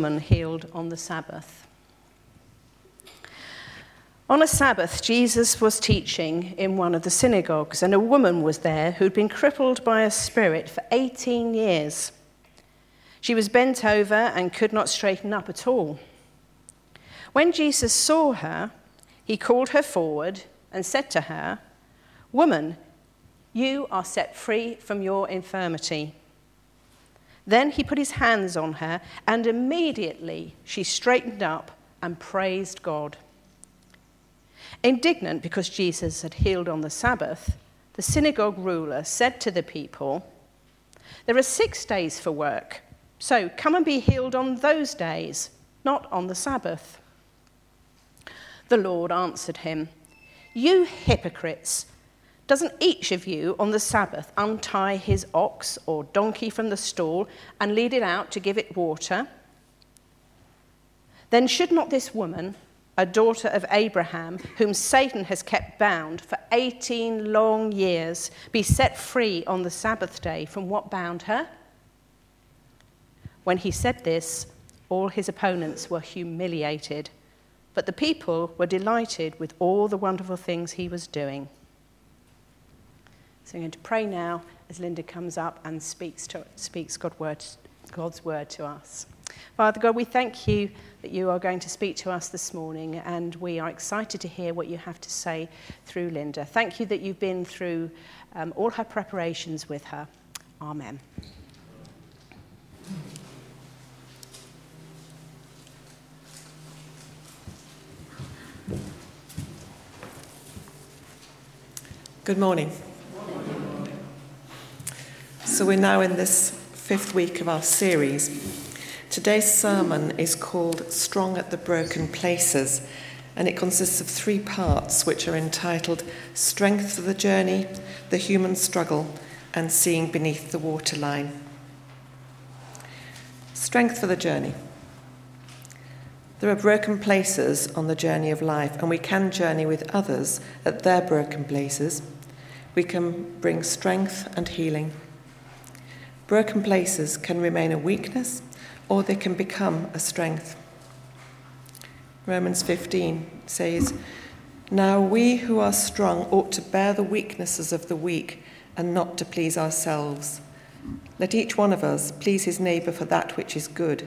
woman healed on the Sabbath. On a Sabbath, Jesus was teaching in one of the synagogues, and a woman was there who'd been crippled by a spirit for 18 years. She was bent over and could not straighten up at all. When Jesus saw her, he called her forward and said to her, Woman, you are set free from your infirmity. Then he put his hands on her, and immediately she straightened up and praised God. Indignant because Jesus had healed on the Sabbath, the synagogue ruler said to the people, There are six days for work, so come and be healed on those days, not on the Sabbath. The Lord answered him, You hypocrites! Doesn't each of you on the Sabbath untie his ox or donkey from the stall and lead it out to give it water? Then should not this woman, a daughter of Abraham, whom Satan has kept bound for 18 long years, be set free on the Sabbath day from what bound her? When he said this, all his opponents were humiliated, but the people were delighted with all the wonderful things he was doing. So I'm going to pray now as Linda comes up and speaks, to, speaks God word, God's word to us. Father God, we thank you that you are going to speak to us this morning, and we are excited to hear what you have to say through Linda. Thank you that you've been through um, all her preparations with her. Amen. Good morning. So, we're now in this fifth week of our series. Today's sermon is called Strong at the Broken Places, and it consists of three parts which are entitled Strength for the Journey, The Human Struggle, and Seeing Beneath the Waterline. Strength for the Journey. There are broken places on the journey of life, and we can journey with others at their broken places. We can bring strength and healing. Broken places can remain a weakness or they can become a strength. Romans 15 says, Now we who are strong ought to bear the weaknesses of the weak and not to please ourselves. Let each one of us please his neighbour for that which is good,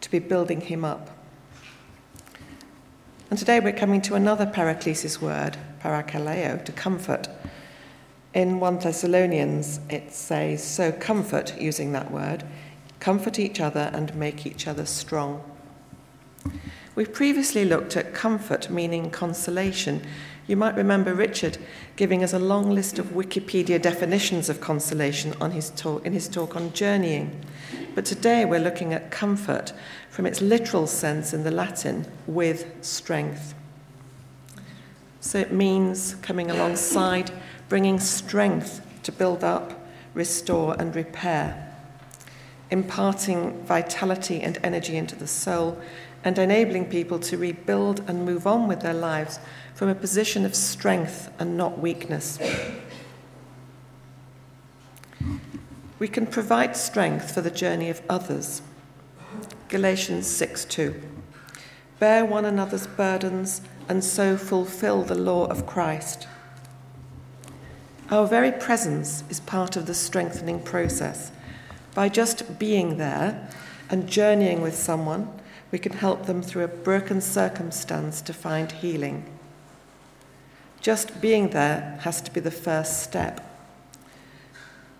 to be building him up. And today we're coming to another paraklesis word, parakaleo, to comfort. In 1 Thessalonians, it says, So comfort, using that word, comfort each other and make each other strong. We've previously looked at comfort meaning consolation. You might remember Richard giving us a long list of Wikipedia definitions of consolation on his talk, in his talk on journeying. But today we're looking at comfort from its literal sense in the Latin, with strength. So it means coming alongside bringing strength to build up, restore, and repair, imparting vitality and energy into the soul, and enabling people to rebuild and move on with their lives from a position of strength and not weakness. We can provide strength for the journey of others. Galatians 6 2. Bear one another's burdens and so fulfill the law of Christ. Our very presence is part of the strengthening process. By just being there and journeying with someone, we can help them through a broken circumstance to find healing. Just being there has to be the first step.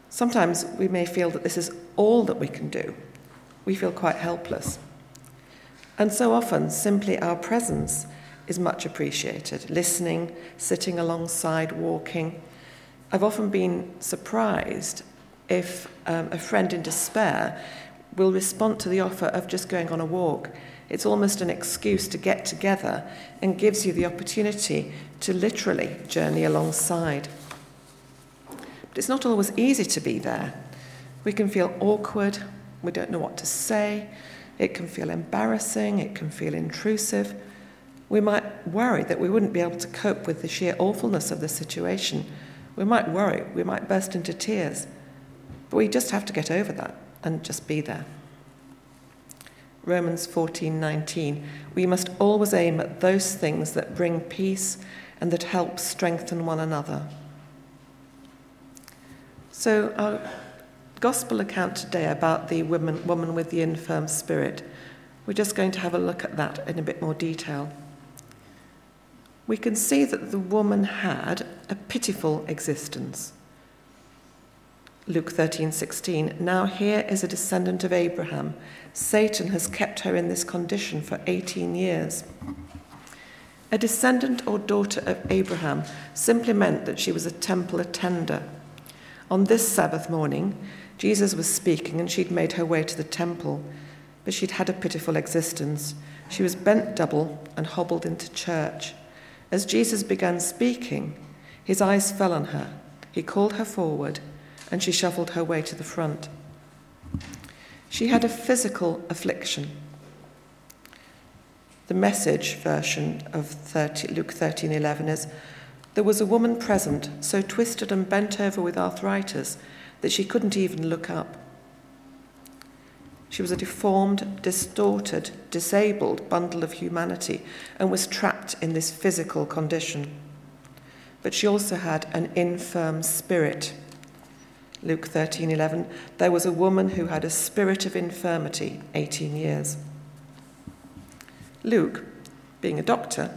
Sometimes we may feel that this is all that we can do. We feel quite helpless. And so often, simply our presence is much appreciated listening, sitting alongside, walking I've often been surprised if um, a friend in despair will respond to the offer of just going on a walk. It's almost an excuse to get together and gives you the opportunity to literally journey alongside. But it's not always easy to be there. We can feel awkward, we don't know what to say, it can feel embarrassing, it can feel intrusive. We might worry that we wouldn't be able to cope with the sheer awfulness of the situation we might worry, we might burst into tears, but we just have to get over that and just be there. Romans 14:19, we must always aim at those things that bring peace and that help strengthen one another. So our gospel account today about the woman, woman with the infirm spirit, we're just going to have a look at that in a bit more detail. We can see that the woman had a pitiful existence. Luke 13:16 Now here is a descendant of Abraham Satan has kept her in this condition for 18 years. A descendant or daughter of Abraham simply meant that she was a temple attender. On this Sabbath morning, Jesus was speaking and she'd made her way to the temple, but she'd had a pitiful existence. She was bent double and hobbled into church. As Jesus began speaking, his eyes fell on her. He called her forward and she shuffled her way to the front. She had a physical affliction. The message version of 30, Luke 13:11 is there was a woman present so twisted and bent over with arthritis that she couldn't even look up. She was a deformed, distorted, disabled bundle of humanity and was trapped in this physical condition. But she also had an infirm spirit. Luke 13:11, there was a woman who had a spirit of infirmity 18 years. Luke, being a doctor,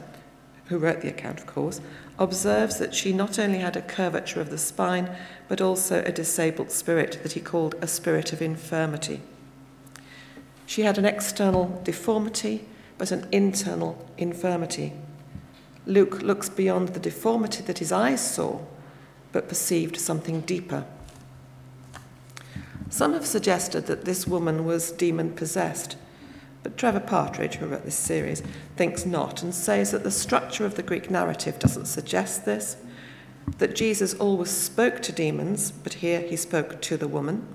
who wrote the account, of course, observes that she not only had a curvature of the spine, but also a disabled spirit that he called a spirit of infirmity. She had an external deformity, but an internal infirmity. Luke looks beyond the deformity that his eyes saw, but perceived something deeper. Some have suggested that this woman was demon possessed, but Trevor Partridge, who wrote this series, thinks not and says that the structure of the Greek narrative doesn't suggest this, that Jesus always spoke to demons, but here he spoke to the woman,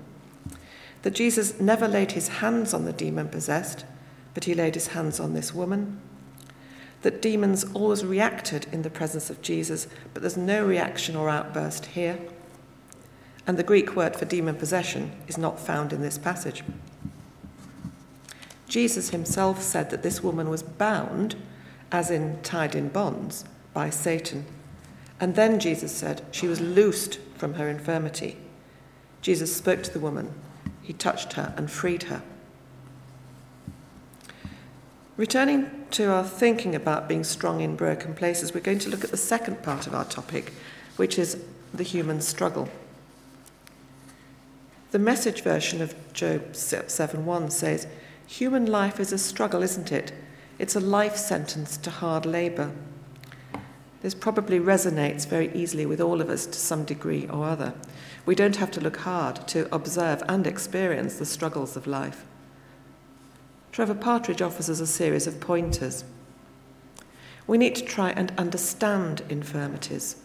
that Jesus never laid his hands on the demon possessed, but he laid his hands on this woman, that demons always reacted in the presence of Jesus, but there's no reaction or outburst here and the Greek word for demon possession is not found in this passage. Jesus himself said that this woman was bound, as in tied in bonds, by Satan. And then Jesus said she was loosed from her infirmity. Jesus spoke to the woman, he touched her and freed her. Returning to our thinking about being strong in broken places, we're going to look at the second part of our topic, which is the human struggle. The message version of Job 7:1 says, "Human life is a struggle, isn't it? It's a life sentence to hard labor." This probably resonates very easily with all of us to some degree or other. We don't have to look hard to observe and experience the struggles of life. Trevor Partridge offers us a series of pointers. We need to try and understand infirmities.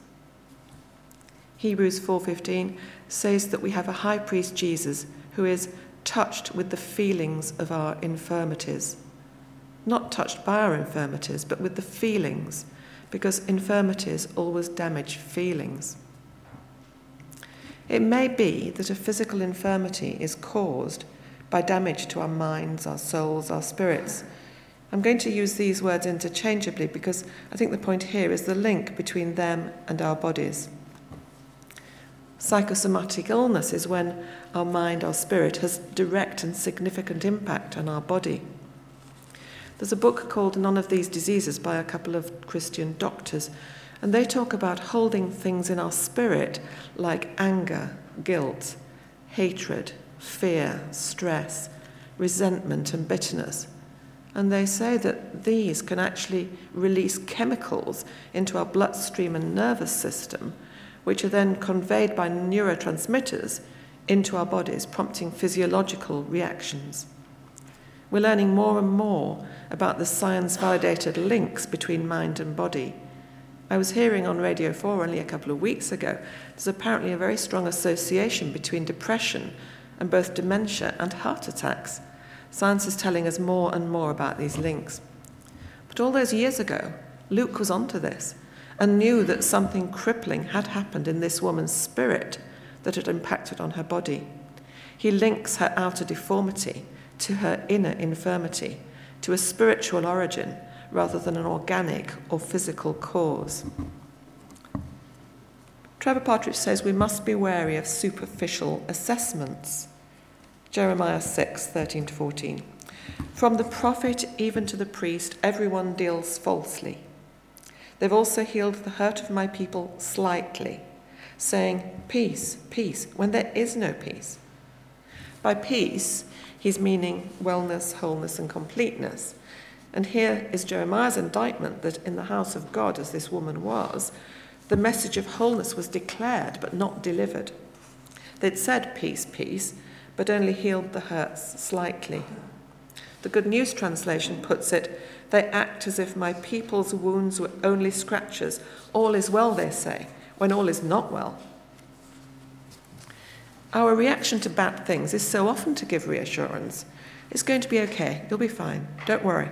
Hebrews 4:15 says that we have a high priest Jesus who is touched with the feelings of our infirmities. Not touched by our infirmities, but with the feelings, because infirmities always damage feelings. It may be that a physical infirmity is caused by damage to our minds, our souls, our spirits. I'm going to use these words interchangeably because I think the point here is the link between them and our bodies. Psychosomatic illness is when our mind, our spirit, has direct and significant impact on our body. There's a book called None of These Diseases by a couple of Christian doctors, and they talk about holding things in our spirit like anger, guilt, hatred, fear, stress, resentment, and bitterness. And they say that these can actually release chemicals into our bloodstream and nervous system which are then conveyed by neurotransmitters into our bodies, prompting physiological reactions. We're learning more and more about the science validated links between mind and body. I was hearing on Radio 4 only a couple of weeks ago, there's apparently a very strong association between depression and both dementia and heart attacks. Science is telling us more and more about these links. But all those years ago, Luke was onto this and knew that something crippling had happened in this woman's spirit that had impacted on her body. He links her outer deformity to her inner infirmity, to a spiritual origin rather than an organic or physical cause. Trevor Partridge says we must be wary of superficial assessments. Jeremiah 6 13 to 14. From the prophet even to the priest, everyone deals falsely. They've also healed the hurt of my people slightly, saying, Peace, peace, when there is no peace. By peace, he's meaning wellness, wholeness, and completeness. And here is Jeremiah's indictment that in the house of God, as this woman was, the message of wholeness was declared but not delivered. They'd said peace, peace, but only healed the hurts slightly. The Good News translation puts it, they act as if my people's wounds were only scratches. All is well, they say, when all is not well. Our reaction to bad things is so often to give reassurance. It's going to be okay, you'll be fine, don't worry.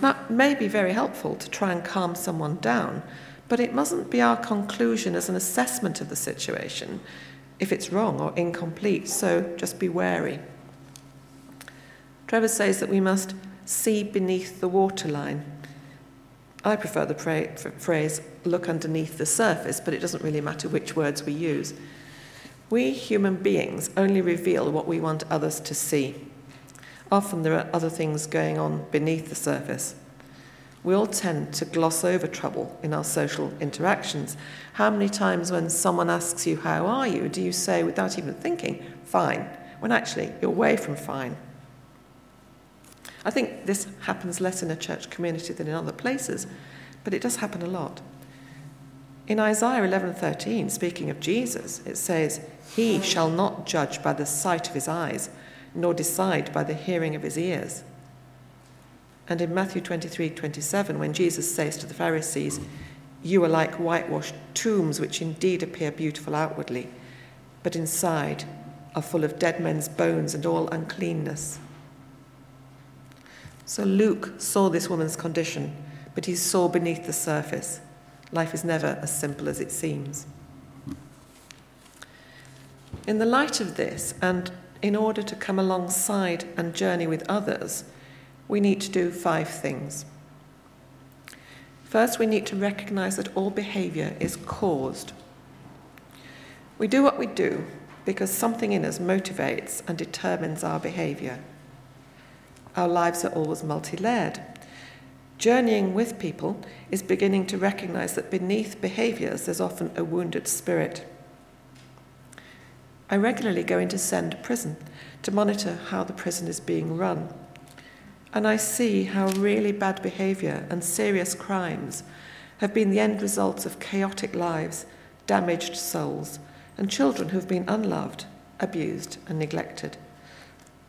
That may be very helpful to try and calm someone down, but it mustn't be our conclusion as an assessment of the situation if it's wrong or incomplete, so just be wary. Trevor says that we must see beneath the waterline. I prefer the phrase look underneath the surface, but it doesn't really matter which words we use. We human beings only reveal what we want others to see. Often there are other things going on beneath the surface. We all tend to gloss over trouble in our social interactions. How many times, when someone asks you, How are you? do you say, without even thinking, Fine, when actually you're way from fine? I think this happens less in a church community than in other places, but it does happen a lot. In Isaiah 11:13, speaking of Jesus, it says, "He shall not judge by the sight of his eyes, nor decide by the hearing of his ears." And in Matthew 23:27, when Jesus says to the Pharisees, "You are like whitewashed tombs which indeed appear beautiful outwardly, but inside are full of dead men's bones and all uncleanness." So Luke saw this woman's condition, but he saw beneath the surface. Life is never as simple as it seems. In the light of this, and in order to come alongside and journey with others, we need to do five things. First, we need to recognize that all behavior is caused. We do what we do because something in us motivates and determines our behavior. Our lives are always multi layered. Journeying with people is beginning to recognize that beneath behaviors there's often a wounded spirit. I regularly go into Send prison to monitor how the prison is being run. And I see how really bad behavior and serious crimes have been the end results of chaotic lives, damaged souls, and children who've been unloved, abused, and neglected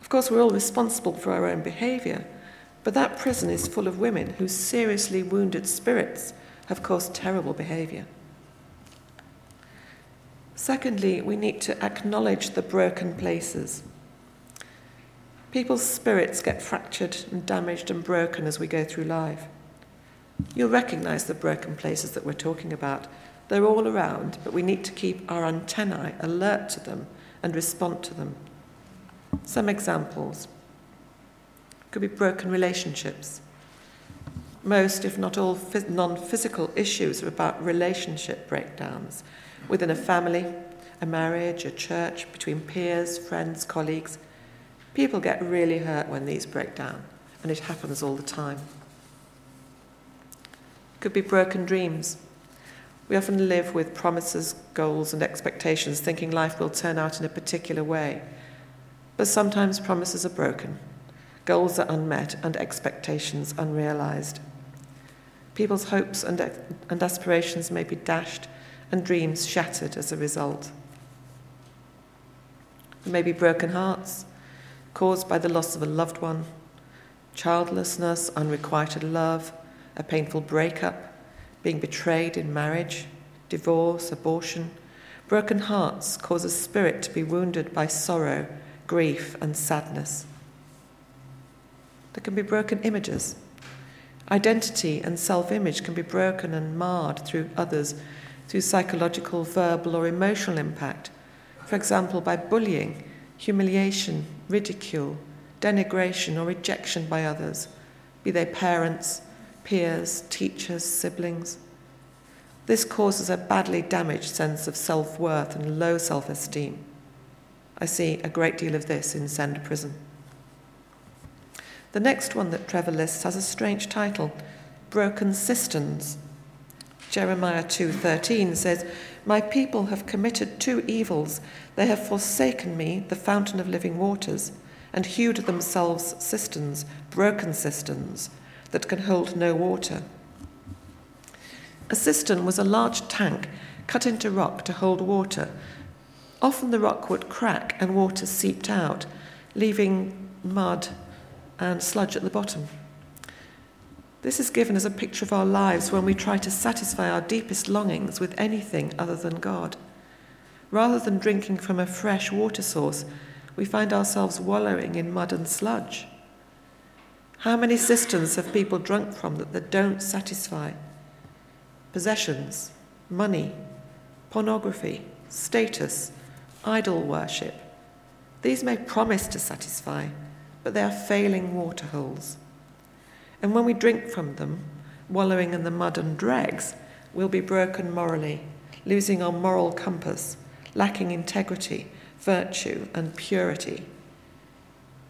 Of course, we're all responsible for our own behaviour, but that prison is full of women whose seriously wounded spirits have caused terrible behaviour. Secondly, we need to acknowledge the broken places. People's spirits get fractured and damaged and broken as we go through life. You'll recognise the broken places that we're talking about. They're all around, but we need to keep our antennae alert to them and respond to them. Some examples could be broken relationships. Most, if not all, non physical issues are about relationship breakdowns within a family, a marriage, a church, between peers, friends, colleagues. People get really hurt when these break down, and it happens all the time. It Could be broken dreams. We often live with promises, goals, and expectations, thinking life will turn out in a particular way. But sometimes promises are broken, goals are unmet, and expectations unrealized. People's hopes and, and aspirations may be dashed and dreams shattered as a result. There may be broken hearts caused by the loss of a loved one, childlessness, unrequited love, a painful breakup, being betrayed in marriage, divorce, abortion. Broken hearts cause a spirit to be wounded by sorrow grief, and sadness. There can be broken images. Identity and self image can be broken and marred through others, through psychological, verbal, or emotional impact. For example, by bullying, humiliation, ridicule, denigration, or rejection by others, be they parents, peers, teachers, siblings. This causes a badly damaged sense of self worth and low self esteem. I see a great deal of this in Send Prison. The next one that Trevor lists has a strange title Broken Cisterns. Jeremiah 2:13 says, "My people have committed two evils. They have forsaken me, the fountain of living waters, and hewed themselves cisterns, broken cisterns, that can hold no water." A cistern was a large tank cut into rock to hold water. Often the rock would crack and water seeped out, leaving mud and sludge at the bottom. This is given as a picture of our lives when we try to satisfy our deepest longings with anything other than God. Rather than drinking from a fresh water source, we find ourselves wallowing in mud and sludge. How many cisterns have people drunk from that, that don't satisfy? Possessions, money, pornography, status, idol worship. These may promise to satisfy, but they are failing waterholes. And when we drink from them, wallowing in the mud and dregs, we'll be broken morally, losing our moral compass, lacking integrity, virtue, and purity.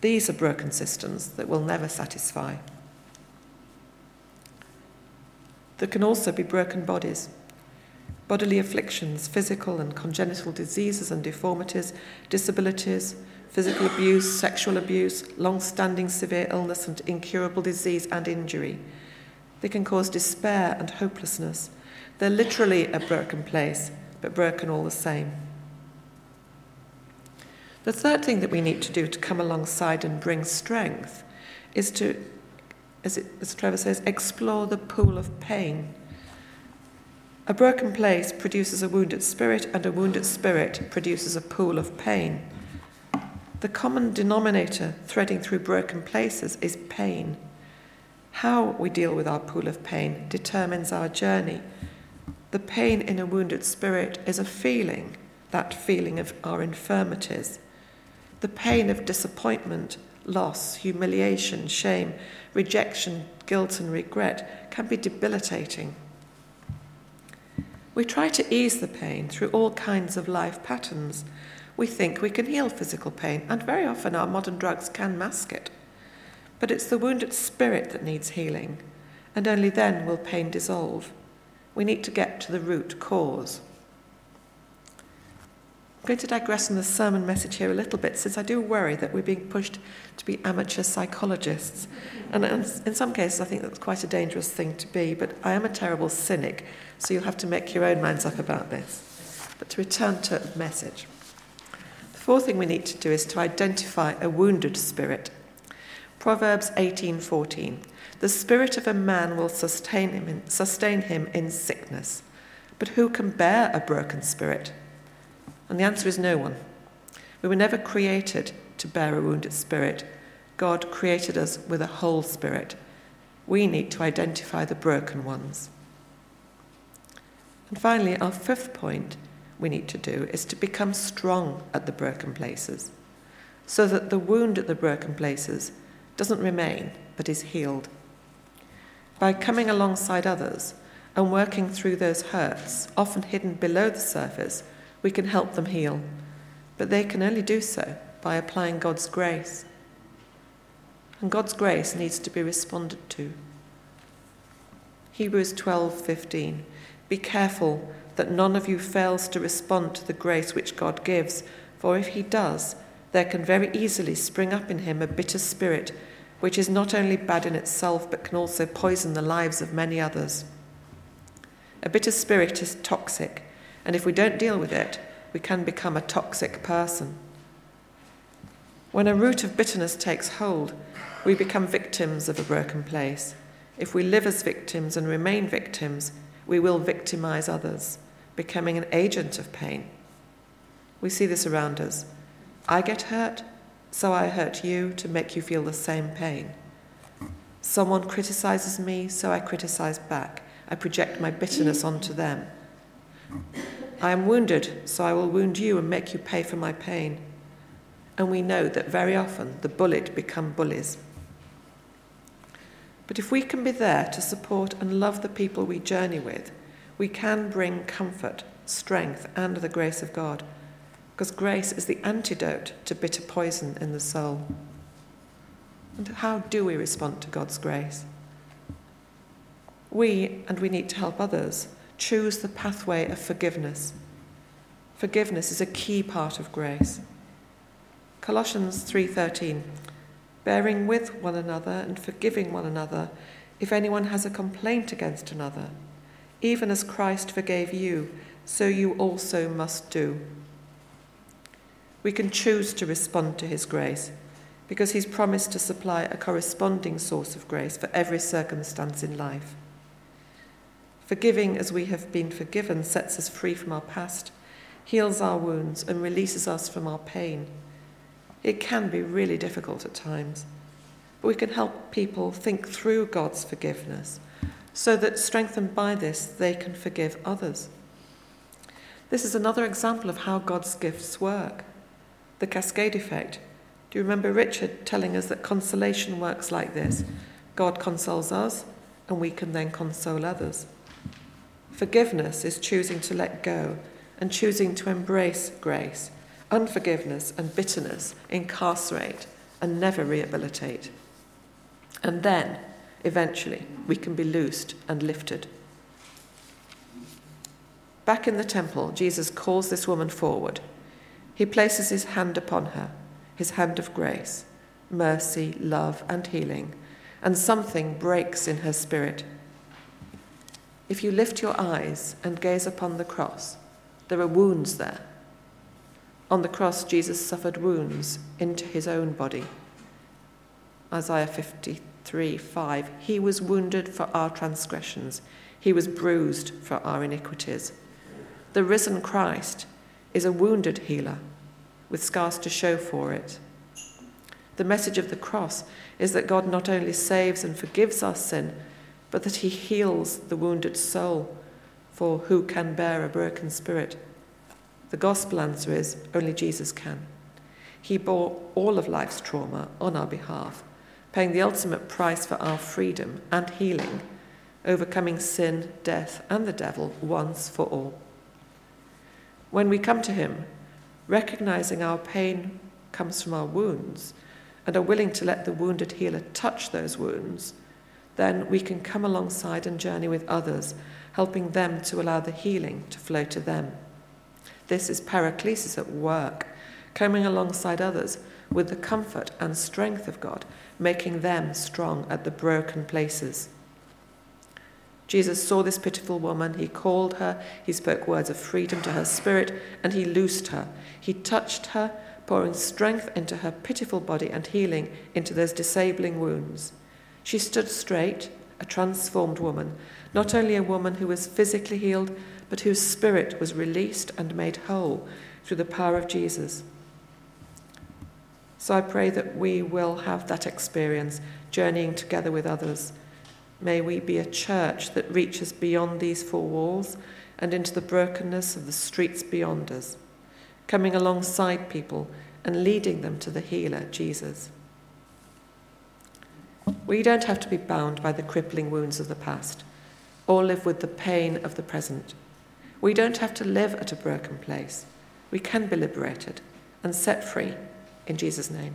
These are broken cisterns that will never satisfy. There can also be broken bodies, bodily afflictions, physical and congenital diseases and deformities, disabilities, physical abuse, sexual abuse, long standing severe illness and incurable disease and injury. They can cause despair and hopelessness. They're literally a broken place, but broken all the same. The third thing that we need to do to come alongside and bring strength is to, as, it, as Trevor says, explore the pool of pain. A broken place produces a wounded spirit, and a wounded spirit produces a pool of pain. The common denominator threading through broken places is pain. How we deal with our pool of pain determines our journey. The pain in a wounded spirit is a feeling, that feeling of our infirmities. The pain of disappointment, loss, humiliation, shame, rejection, guilt, and regret can be debilitating. We try to ease the pain through all kinds of life patterns we think we can heal physical pain, and very often our modern drugs can mask it. But it's the wounded spirit that needs healing, and only then will pain dissolve. We need to get to the root cause. I'm going to digress on the sermon message here a little bit, since I do worry that we're being pushed to be amateur psychologists. And in some cases, I think that's quite a dangerous thing to be, but I am a terrible cynic, so you'll have to make your own minds up about this. But to return to the message. Fourth thing we need to do is to identify a wounded spirit. Proverbs 18:14. The spirit of a man will sustain him, in, sustain him in sickness, but who can bear a broken spirit? And the answer is no one. We were never created to bear a wounded spirit. God created us with a whole spirit. We need to identify the broken ones. And finally, our fifth point we need to do is to become strong at the broken places so that the wound at the broken places doesn't remain but is healed. By coming alongside others and working through those hurts, often hidden below the surface, we can help them heal. But they can only do so by applying God's grace. And God's grace needs to be responded to. Hebrews 12:15 Be careful that none of you fails to respond to the grace which God gives, for if he does, there can very easily spring up in him a bitter spirit, which is not only bad in itself, but can also poison the lives of many others. A bitter spirit is toxic, and if we don't deal with it, we can become a toxic person. When a root of bitterness takes hold, we become victims of a broken place. If we live as victims and remain victims, we will victimize others, becoming an agent of pain. We see this around us. I get hurt, so I hurt you to make you feel the same pain. Someone criticizes me, so I criticize back. I project my bitterness onto them. I am wounded, so I will wound you and make you pay for my pain. and we know that very often the bullied become bullies. But if we can be there to support and love the people we journey with, we can bring comfort, strength, and the grace of God, because grace is the antidote to bitter poison in the soul. And how do we respond to God's grace? We, and we need to help others, choose the pathway of forgiveness. Forgiveness is a key part of grace. Colossians 3:13 bearing with one another and forgiving one another if anyone has a complaint against another even as Christ forgave you so you also must do. We can choose to respond to his grace because he's promised to supply a corresponding source of grace for every circumstance in life. Forgiving as we have been forgiven sets us free from our past, heals our wounds, and releases us from our pain. It can be really difficult at times, but we can help people think through God's forgiveness so that, strengthened by this, they can forgive others. This is another example of how God's gifts work the cascade effect. Do you remember Richard telling us that consolation works like this? God consoles us, and we can then console others. Forgiveness is choosing to let go and choosing to embrace grace. Unforgiveness and bitterness incarcerate and never rehabilitate. And then, eventually, we can be loosed and lifted. Back in the temple, Jesus calls this woman forward. He places his hand upon her, his hand of grace, mercy, love, and healing, and something breaks in her spirit. If you lift your eyes and gaze upon the cross, there are wounds there. On the cross, Jesus suffered wounds into his own body. Isaiah 53 5 He was wounded for our transgressions, he was bruised for our iniquities. The risen Christ is a wounded healer with scars to show for it. The message of the cross is that God not only saves and forgives our sin, but that he heals the wounded soul, for who can bear a broken spirit? The gospel answer is only Jesus can. He bore all of life's trauma on our behalf, paying the ultimate price for our freedom and healing, overcoming sin, death, and the devil once for all. When we come to Him, recognizing our pain comes from our wounds, and are willing to let the wounded healer touch those wounds, then we can come alongside and journey with others, helping them to allow the healing to flow to them. This is paraklesis at work, coming alongside others with the comfort and strength of God, making them strong at the broken places. Jesus saw this pitiful woman, he called her, he spoke words of freedom to her spirit, and he loosed her. He touched her, pouring strength into her pitiful body and healing into those disabling wounds. She stood straight, a transformed woman, not only a woman who was physically healed, but whose spirit was released and made whole through the power of Jesus. So I pray that we will have that experience, journeying together with others. May we be a church that reaches beyond these four walls and into the brokenness of the streets beyond us, coming alongside people and leading them to the healer, Jesus. We don't have to be bound by the crippling wounds of the past or live with the pain of the present. We don't have to live at a broken place. We can be liberated and set free in Jesus' name.